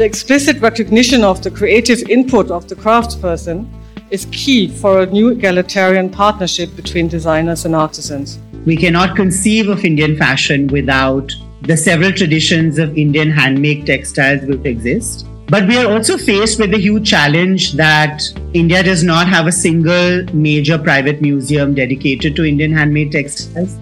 The explicit recognition of the creative input of the craftsperson is key for a new egalitarian partnership between designers and artisans. We cannot conceive of Indian fashion without the several traditions of Indian handmade textiles which exist. But we are also faced with the huge challenge that India does not have a single major private museum dedicated to Indian handmade textiles.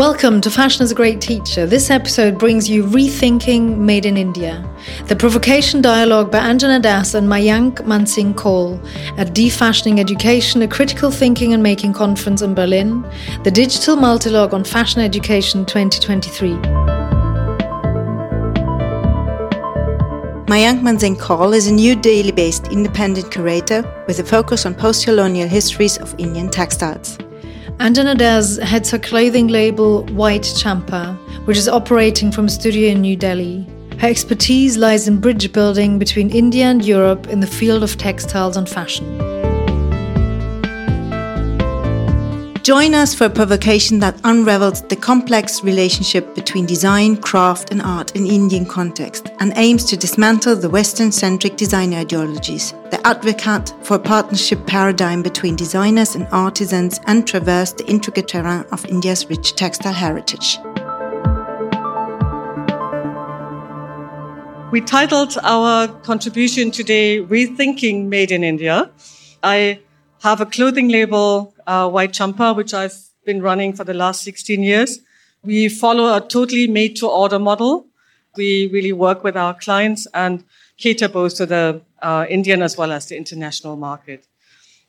Welcome to Fashion as a Great Teacher. This episode brings you Rethinking Made in India, the provocation dialogue by Anjana Das and Mayank Mansingh Kaul at Defashioning Education, a critical thinking and making conference in Berlin, the digital multilogue on fashion education 2023. Mayank Mansingh Kaul is a New Delhi based independent curator with a focus on post colonial histories of Indian textiles. Anjana Das heads her clothing label White Champa, which is operating from a studio in New Delhi. Her expertise lies in bridge building between India and Europe in the field of textiles and fashion. Join us for a provocation that unravels the complex relationship between design, craft, and art in Indian context and aims to dismantle the Western centric design ideologies. The advocate for a partnership paradigm between designers and artisans and traverse the intricate terrain of India's rich textile heritage. We titled our contribution today Rethinking Made in India. I have a clothing label uh, White Champa, which I've been running for the last 16 years. We follow a totally made to order model. We really work with our clients and cater both to the uh, Indian as well as the international market.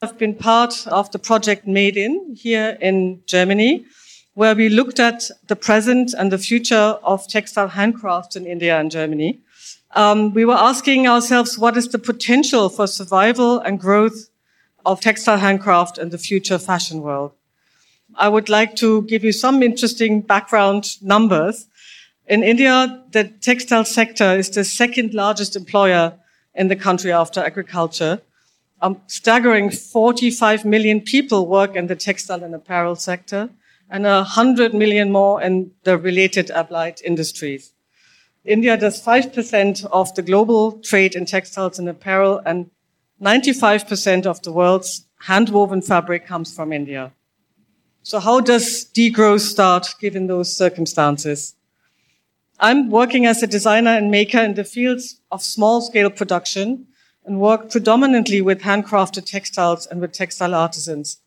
I've been part of the project Made In here in Germany, where we looked at the present and the future of textile handcrafts in India and Germany. Um, we were asking ourselves, what is the potential for survival and growth of textile handcraft and the future fashion world. I would like to give you some interesting background numbers. In India, the textile sector is the second largest employer in the country after agriculture. A staggering 45 million people work in the textile and apparel sector, and 100 million more in the related allied industries. India does 5% of the global trade in textiles and apparel, and 95% of the world's handwoven fabric comes from India. So how does degrowth start given those circumstances? I'm working as a designer and maker in the fields of small scale production and work predominantly with handcrafted textiles and with textile artisans.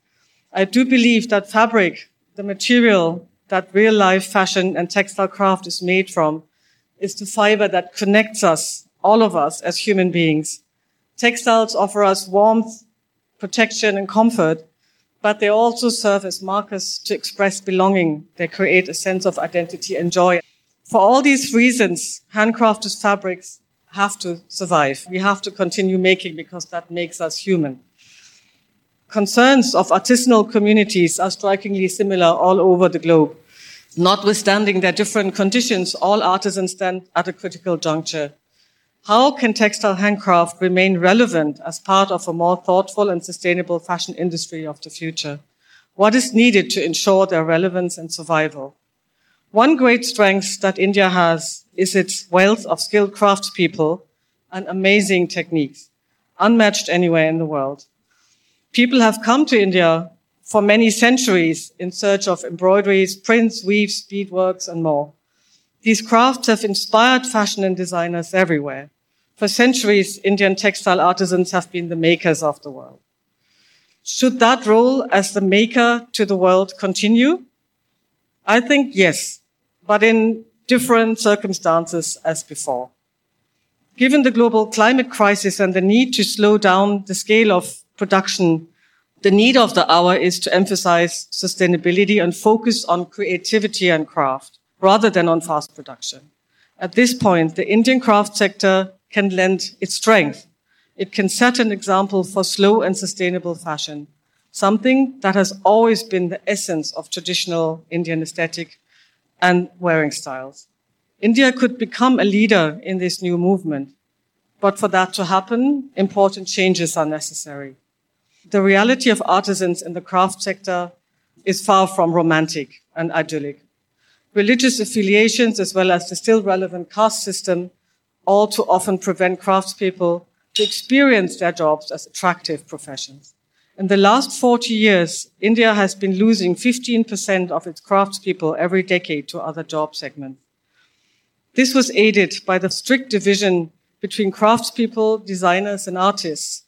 I do believe that fabric, the material that real life fashion and textile craft is made from, is the fiber that connects us, all of us as human beings. Textiles offer us warmth, protection, and comfort, but they also serve as markers to express belonging. They create a sense of identity and joy. For all these reasons, handcrafted fabrics have to survive. We have to continue making because that makes us human. Concerns of artisanal communities are strikingly similar all over the globe. Notwithstanding their different conditions, all artisans stand at a critical juncture. How can textile handcraft remain relevant as part of a more thoughtful and sustainable fashion industry of the future? What is needed to ensure their relevance and survival? One great strength that India has is its wealth of skilled craftspeople and amazing techniques, unmatched anywhere in the world. People have come to India for many centuries in search of embroideries, prints, weaves, beadworks, and more. These crafts have inspired fashion and designers everywhere. For centuries, Indian textile artisans have been the makers of the world. Should that role as the maker to the world continue? I think yes, but in different circumstances as before. Given the global climate crisis and the need to slow down the scale of production, the need of the hour is to emphasize sustainability and focus on creativity and craft rather than on fast production. At this point, the Indian craft sector can lend its strength. It can set an example for slow and sustainable fashion, something that has always been the essence of traditional Indian aesthetic and wearing styles. India could become a leader in this new movement. But for that to happen, important changes are necessary. The reality of artisans in the craft sector is far from romantic and idyllic. religious affiliations, as well as the still relevant caste system, all too often prevent craftspeople to experience their jobs as attractive professions. In the last 40 years, India has been losing 15% of its craftspeople every decade to other job segments. This was aided by the strict division between craftspeople, designers, and artists,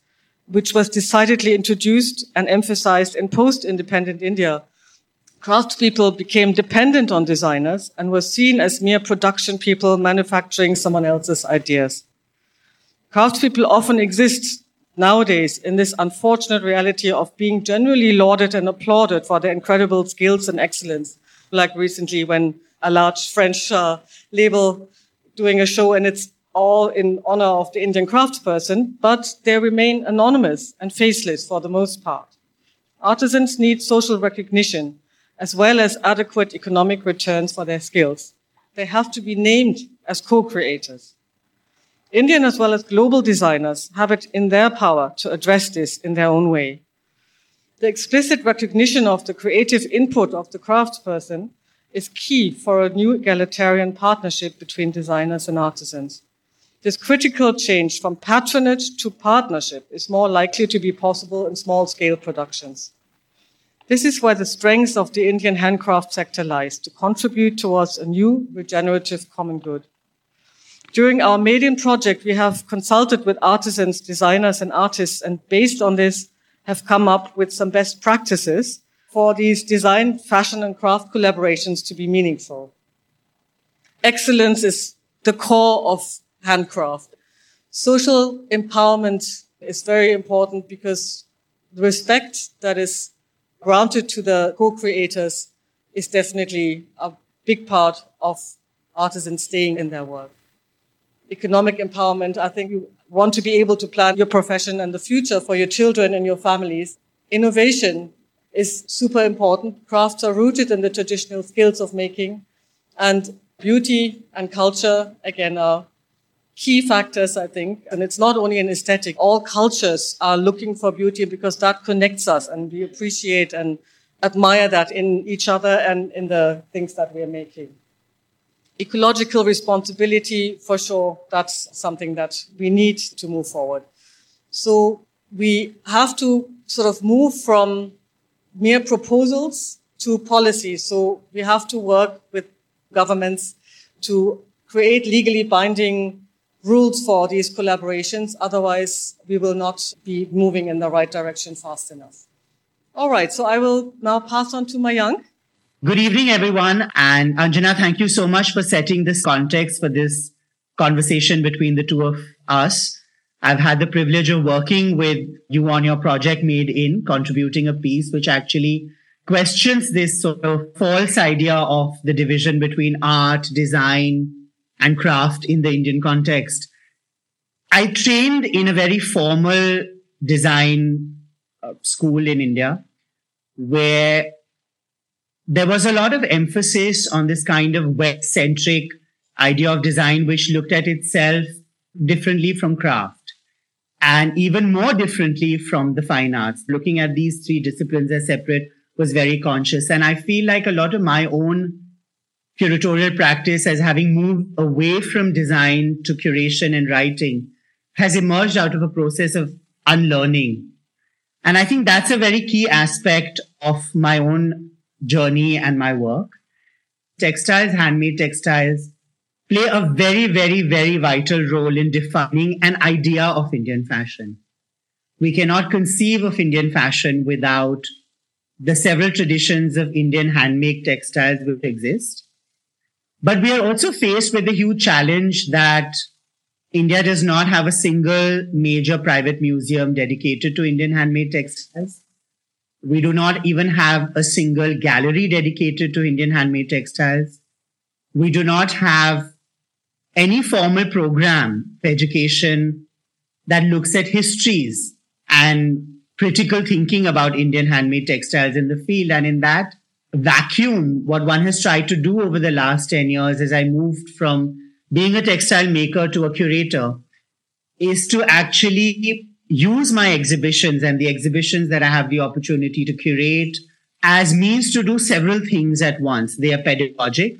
which was decidedly introduced and emphasized in post-independent India. Craftspeople became dependent on designers and were seen as mere production people manufacturing someone else's ideas. Craftspeople often exist nowadays in this unfortunate reality of being generally lauded and applauded for their incredible skills and excellence. Like recently when a large French uh, label doing a show and it's all in honor of the Indian craftsperson, but they remain anonymous and faceless for the most part. Artisans need social recognition as well as adequate economic returns for their skills. They have to be named as co-creators. Indian as well as global designers have it in their power to address this in their own way. The explicit recognition of the creative input of the craftsperson is key for a new egalitarian partnership between designers and artisans. This critical change from patronage to partnership is more likely to be possible in small scale productions. This is where the strength of the Indian handcraft sector lies to contribute towards a new regenerative common good. During our Made In project, we have consulted with artisans, designers, and artists, and based on this, have come up with some best practices for these design, fashion, and craft collaborations to be meaningful. Excellence is the core of handcraft. Social empowerment is very important because the respect that is granted to the co-creators is definitely a big part of artisans staying in their work economic empowerment. I think you want to be able to plan your profession and the future for your children and your families. Innovation is super important. Crafts are rooted in the traditional skills of making and beauty and culture, again, are key factors, I think. And it's not only an aesthetic. All cultures are looking for beauty because that connects us and we appreciate and admire that in each other and in the things that we're making ecological responsibility, for sure, that's something that we need to move forward. So we have to sort of move from mere proposals to policy. So we have to work with governments to create legally binding rules for these collaborations. Otherwise, we will not be moving in the right direction fast enough. All right. So I will now pass on to Mayank. Good evening, everyone. And Anjana, thank you so much for setting this context for this conversation between the two of us. I've had the privilege of working with you on your project Made In, contributing a piece which actually questions this sort of false idea of the division between art, design, and craft in the Indian context. I trained in a very formal design uh, school in India where there was a lot of emphasis on this kind of West centric idea of design, which looked at itself differently from craft and even more differently from the fine arts. Looking at these three disciplines as separate was very conscious. And I feel like a lot of my own curatorial practice as having moved away from design to curation and writing has emerged out of a process of unlearning. And I think that's a very key aspect of my own journey and my work. Textiles, handmade textiles, play a very, very, very vital role in defining an idea of Indian fashion. We cannot conceive of Indian fashion without the several traditions of Indian handmade textiles which exist. But we are also faced with the huge challenge that India does not have a single major private museum dedicated to Indian handmade textiles. We do not even have a single gallery dedicated to Indian handmade textiles. We do not have any formal program for education that looks at histories and critical thinking about Indian handmade textiles in the field. And in that vacuum, what one has tried to do over the last 10 years as I moved from being a textile maker to a curator is to actually use my exhibitions and the exhibitions that I have the opportunity to curate as means to do several things at once. They are pedagogic.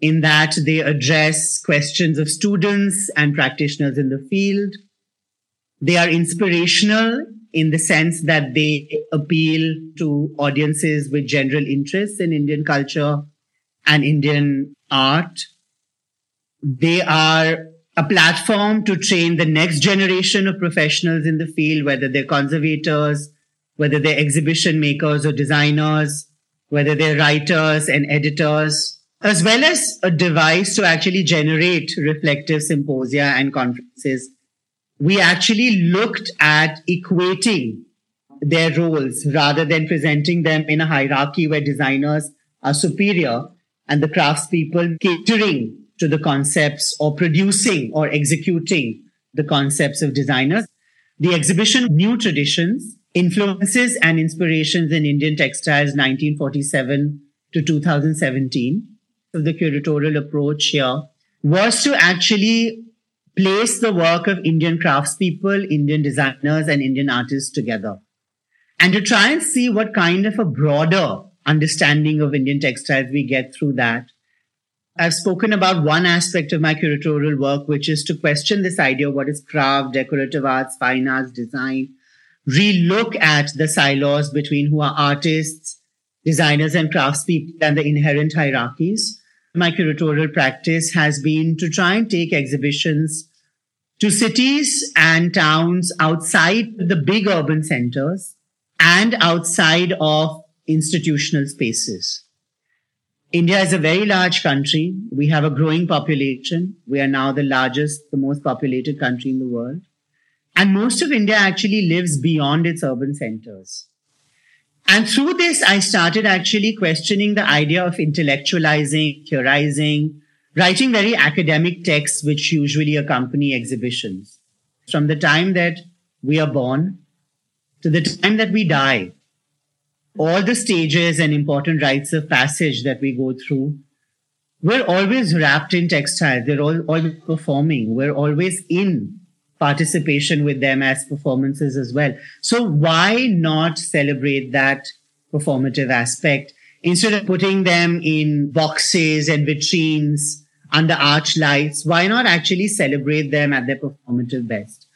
in that they address questions of students and practitioners in the field. They are inspirational in the sense that they appeal to audiences with general interests in Indian culture and Indian art. They are a platform to train the next generation of professionals in the field, whether they're conservators, whether they're exhibition makers or designers, whether they're writers and editors, as well as a device to actually generate reflective symposia and conferences. We actually looked at equating their roles rather than presenting them in a hierarchy where designers are superior and the craftspeople catering to the concepts or producing or executing the concepts of designers. The exhibition New Traditions Influences and Inspirations in Indian Textiles 1947 to 2017. So the curatorial approach here was to actually place the work of Indian craftspeople, Indian designers, and Indian artists together. And to try and see what kind of a broader understanding of Indian textiles we get through that I've spoken about one aspect of my curatorial work, which is to question this idea of what is craft, decorative arts, fine arts, design, relook at the silos between who are artists, designers, and craftspeople and the inherent hierarchies. My curatorial practice has been to try and take exhibitions to cities and towns outside the big urban centers and outside of institutional spaces. India is a very large country. We have a growing population. We are now the largest, the most populated country in the world. And most of India actually lives beyond its urban centers. And through this, I started actually questioning the idea of intellectualizing, theorizing, writing very academic texts which usually accompany exhibitions. From the time that we are born to the time that we die, all the stages and important rites of passage that we go through, we're always wrapped in textiles. They're all, always performing. We're always in participation with them as performances as well. So why not celebrate that performative aspect instead of putting them in boxes and vitrines under arch lights? Why not actually celebrate them at their performative best?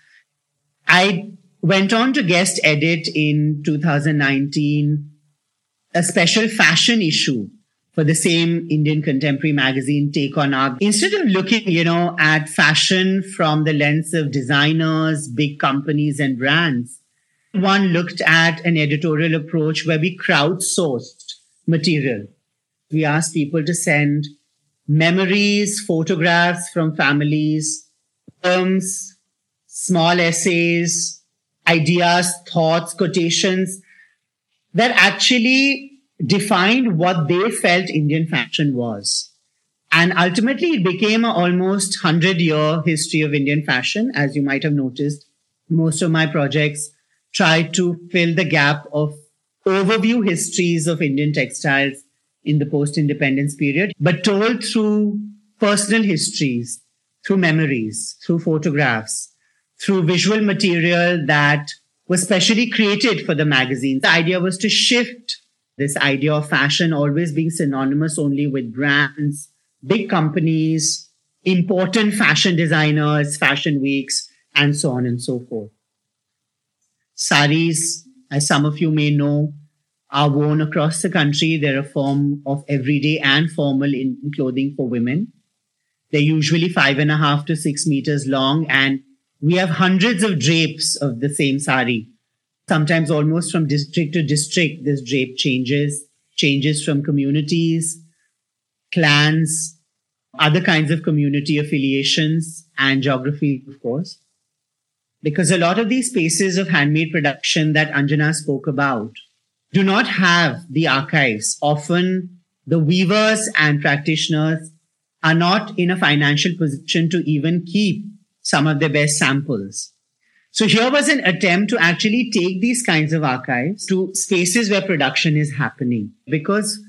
I went on to guest edit in 2019 a special fashion issue for the same Indian contemporary magazine, Take on Art. Instead of looking, you know, at fashion from the lens of designers, big companies and brands, one looked at an editorial approach where we crowdsourced material. We asked people to send memories, photographs from families, poems, small essays, ideas, thoughts, quotations that actually defined what they felt Indian fashion was. And ultimately, it became an almost 100 year history of Indian fashion. As you might have noticed, most of my projects try to fill the gap of overview histories of Indian textiles in the post independence period, but told through personal histories, through memories, through photographs, through visual material that was specially created for the magazine. The idea was to shift this idea of fashion always being synonymous only with brands, big companies, important fashion designers, fashion weeks, and so on and so forth. Saris, as some of you may know, are worn across the country. They're a form of everyday and formal in clothing for women. They're usually five and a half to six meters long and we have hundreds of drapes of the same sari. Sometimes almost from district to district, this drape changes, changes from communities, clans, other kinds of community affiliations, and geography, of course. Because a lot of these spaces of handmade production that Anjana spoke about do not have the archives. Often the weavers and practitioners are not in a financial position to even keep some of their best samples. So here was an attempt to actually take these kinds of archives to spaces where production is happening because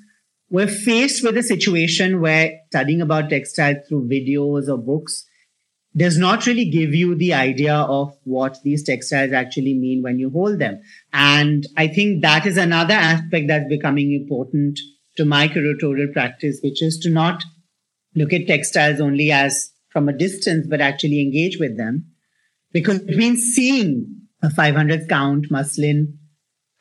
we're faced with a situation where studying about textiles through videos or books does not really give you the idea of what these textiles actually mean when you hold them. And I think that is another aspect that's becoming important to my curatorial practice, which is to not look at textiles only as from a distance, but actually engage with them. Because between seeing a 500 count muslin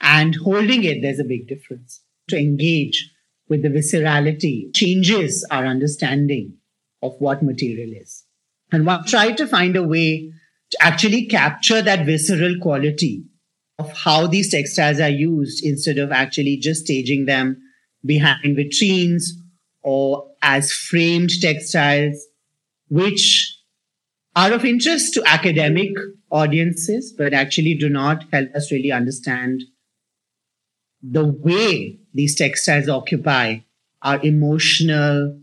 and holding it, there's a big difference. To engage with the viscerality changes our understanding of what material is. And try to find a way to actually capture that visceral quality of how these textiles are used instead of actually just staging them behind vitrines or as framed textiles, which are of interest to academic audiences, but actually do not help us really understand the way these textiles occupy our emotional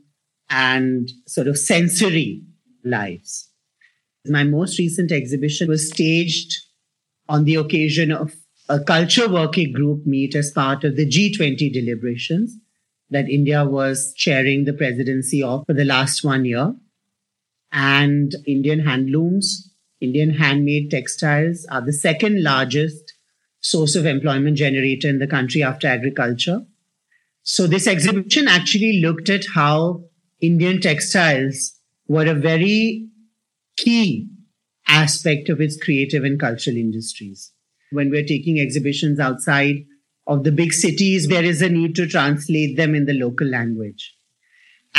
and sort of sensory lives. My most recent exhibition was staged on the occasion of a culture working group meet as part of the G20 deliberations that India was chairing the presidency of for the last one year. And Indian handlooms, Indian handmade textiles are the second largest source of employment generator in the country after agriculture. So this exhibition actually looked at how Indian textiles were a very key aspect of its creative and cultural industries. When we're taking exhibitions outside of the big cities, there is a need to translate them in the local language.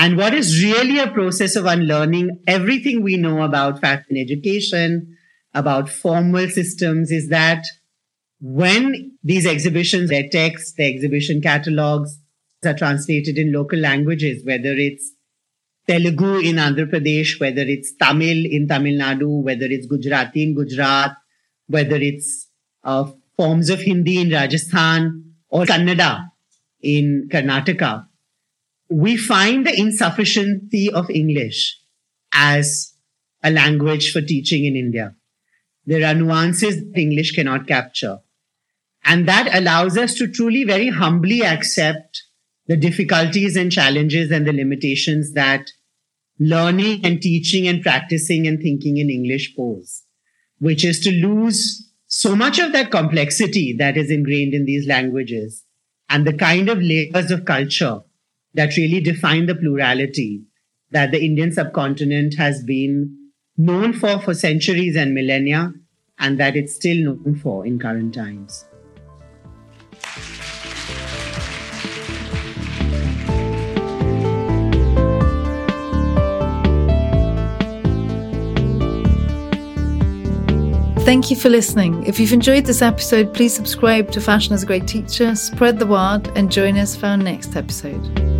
And what is really a process of unlearning everything we know about fashion education, about formal systems is that when these exhibitions, their texts, their exhibition catalogs are translated in local languages, whether it's Telugu in Andhra Pradesh, whether it's Tamil in Tamil Nadu, whether it's Gujarati in Gujarat, whether it's uh, forms of Hindi in Rajasthan or Kannada in Karnataka, we find the insufficiency of English as a language for teaching in India. There are nuances English cannot capture. And that allows us to truly very humbly accept the difficulties and challenges and the limitations that learning and teaching and practicing and thinking in English pose, which is to lose so much of that complexity that is ingrained in these languages and the kind of layers of culture that really define the plurality that the Indian subcontinent has been known for for centuries and millennia and that it's still known for in current times. Thank you for listening. If you've enjoyed this episode, please subscribe to Fashion as a Great Teacher, spread the word, and join us for our next episode.